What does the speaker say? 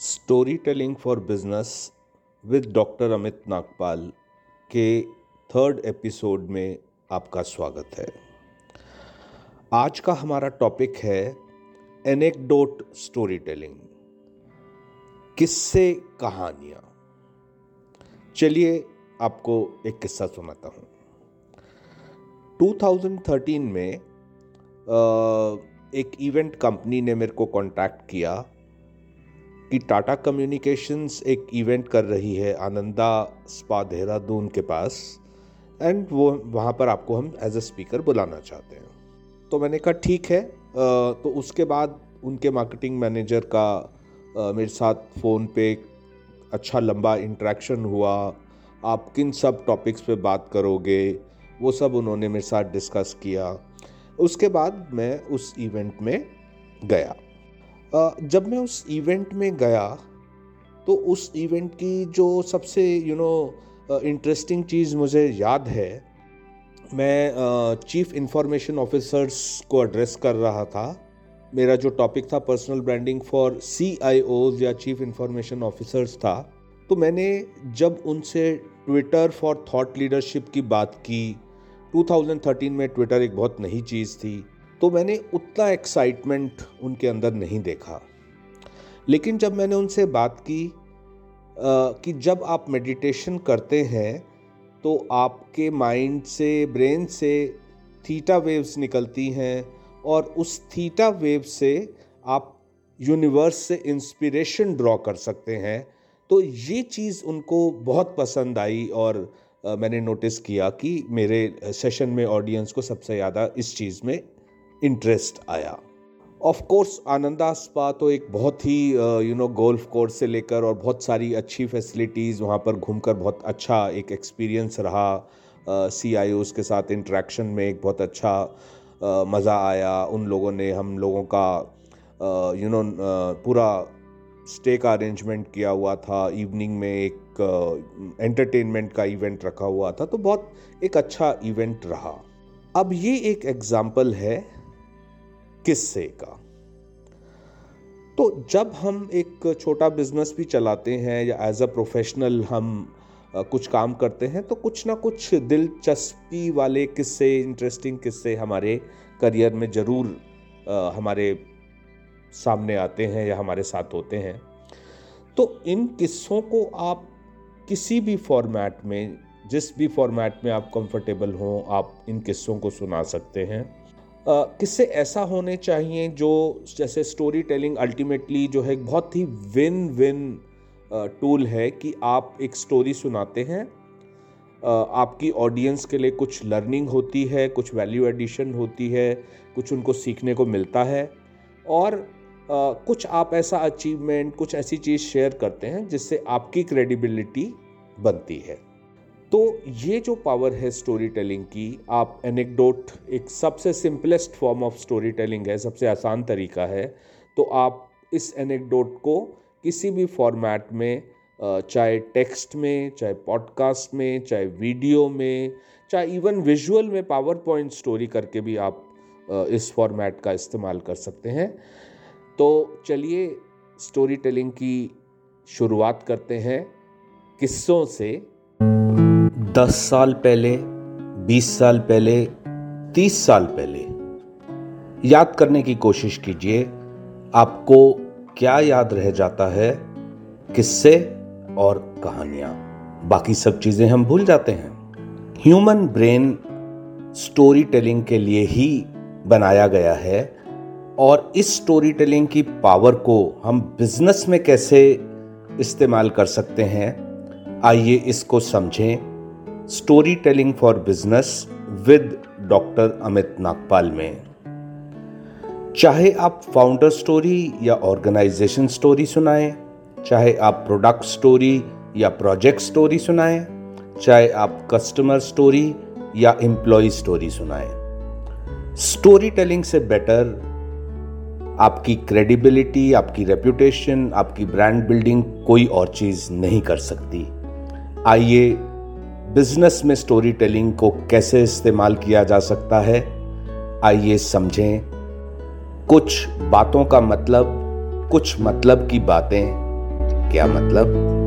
Storytelling for business with doctor Amit Nagpal के third episode में आपका स्वागत है। आज का हमारा टॉपिक है एनेक्डोट स्टोरी टेलिंग किस्से कहानियाँ। चलिए आपको एक किस्सा सुनाता हूँ। 2013 में एक इवेंट कंपनी ने मेरे को कांटेक्ट किया। कि टाटा कम्युनिकेशंस एक इवेंट कर रही है आनंदा स्पा देहरादून के पास एंड वो, वहाँ पर आपको हम एज अ स्पीकर बुलाना चाहते हैं। तो मैंने कहा, ठीक है। तो उसके बाद उनके मार्केटिंग मैनेजर का मेरे साथ फ़ोन पे अच्छा लंबा इंट्रैक्शन हुआ। आप किन सब टॉपिक्स पे बात करोगे? वो सब उन्होंने मेरे साथ डिस्कस किया। उसके बाद मैं उस इवेंट में गया। जब मैं उस इवेंट में गया तो उस इवेंट की जो सबसे यू नो इंटरेस्टिंग चीज़ मुझे याद है, मैं चीफ इंफॉर्मेशन ऑफिसर्स को एड्रेस कर रहा था। मेरा जो टॉपिक था personal branding for C I Os या चीफ इंफॉर्मेशन ऑफिसर्स था। तो मैंने जब उनसे ट्विटर फॉर थॉट लीडरशिप की बात की 2013 में ट्विटर एक बहुत नई चीज़ थी। तो मैंने उतना एक्साइटमेंट उनके अंदर नहीं देखा। लेकिन जब मैंने उनसे बात की आ, कि जब आप मेडिटेशन करते हैं तो आपके माइंड से ब्रेन से थीटा वेव्स निकलती हैं और उस थीटा वेव से आप यूनिवर्स से इंस्पिरेशन ड्रॉ कर सकते हैं। तो ये चीज़ उनको बहुत पसंद आई और मैंने नोटिस किया कि मेरे सेशन में ऑडियंस को सबसे ज़्यादा इस चीज़ में इंटरेस्ट आया। ऑफ़ कोर्स आनंदा स्पा तो एक बहुत ही यू नो गोल्फ कोर्स से लेकर और बहुत सारी अच्छी फैसिलिटीज़ वहाँ पर घूमकर बहुत अच्छा एक एक्सपीरियंस रहा। सी आई ओज़ के साथ इंटरेक्शन में एक बहुत अच्छा uh, मज़ा आया। उन लोगों ने हम लोगों का you uh, know you know, uh, पूरा स्टे का अरेंजमेंट किया हुआ था। इवनिंग में एक एंटरटेनमेंट का इवेंट रखा हुआ था। तो बहुत एक अच्छा इवेंट रहा। अब ये एक एग्ज़ाम्पल है किस्से का। तो जब हम एक छोटा बिज़नेस भी चलाते हैं या एज अ प्रोफेशनल हम कुछ काम करते हैं तो कुछ ना कुछ दिलचस्पी वाले किस्से इंटरेस्टिंग किस्से हमारे करियर में ज़रूर हमारे सामने आते हैं या हमारे साथ होते हैं। तो इन किस्सों को आप किसी भी फॉर्मेट में, जिस भी फॉर्मेट में आप कंफर्टेबल हों, आप इन किस्सों को सुना सकते हैं। किससे ऐसा होने चाहिए जो, जैसे स्टोरी टेलिंग अल्टीमेटली जो है बहुत ही विन विन टूल है कि आप एक स्टोरी सुनाते हैं। आपकी ऑडियंस के लिए कुछ लर्निंग होती है, कुछ वैल्यू एडिशन होती है, कुछ उनको सीखने को मिलता है। और कुछ आप ऐसा अचीवमेंट कुछ ऐसी चीज़ शेयर करते हैं जिससे आपकी क्रेडिबिलिटी बनती है। तो ये जो पावर है स्टोरी टेलिंग की, आप एनेक्डोट एक सबसे simplest form of storytelling है, सबसे आसान तरीका है तो आप इस एनेक्डोट को किसी भी फॉर्मेट में चाहे टेक्स्ट में, चाहे पॉडकास्ट में, चाहे वीडियो में, चाहे इवन विजुअल में पावर पॉइंट स्टोरी करके भी आप इस फॉर्मेट का इस्तेमाल कर सकते हैं। तो चलिए स्टोरी टेलिंग की शुरुआत करते हैं किस्सों से। दस साल पहले, बीस साल पहले, तीस साल पहले। याद करने की कोशिश कीजिए, आपको क्या याद रह जाता है, किस्से और कहानियाँ। बाकी सब चीज़ें हम भूल जाते हैं। ह्यूमन ब्रेन स्टोरी टेलिंग के लिए ही बनाया गया है और इस स्टोरी टेलिंग की पावर को हम बिज़नेस में कैसे इस्तेमाल कर सकते हैं, आइए इसको समझें। Storytelling for business with doctor Amit Nagpal में। चाहे आप फाउंडर स्टोरी या ऑर्गेनाइजेशन स्टोरी सुनाएँ, चाहे आप प्रोडक्ट स्टोरी या प्रोजेक्ट स्टोरी सुनाएँ, चाहे आप कस्टमर स्टोरी या एम्प्लॉय स्टोरी सुनाएँ। स्टोरी टेलिंग से बेटर आपकी क्रेडिबिलिटी आपकी रेपुटेशन आपकी ब्रांड बिल्डिंग कोई और चीज़ नहीं कर सकती। आइए बिज़नेस में स्टोरी टेलिंग को कैसे इस्तेमाल किया जा सकता है? आइए समझें। कुछ बातों का मतलब कुछ मतलब की बातें। क्या मतलब?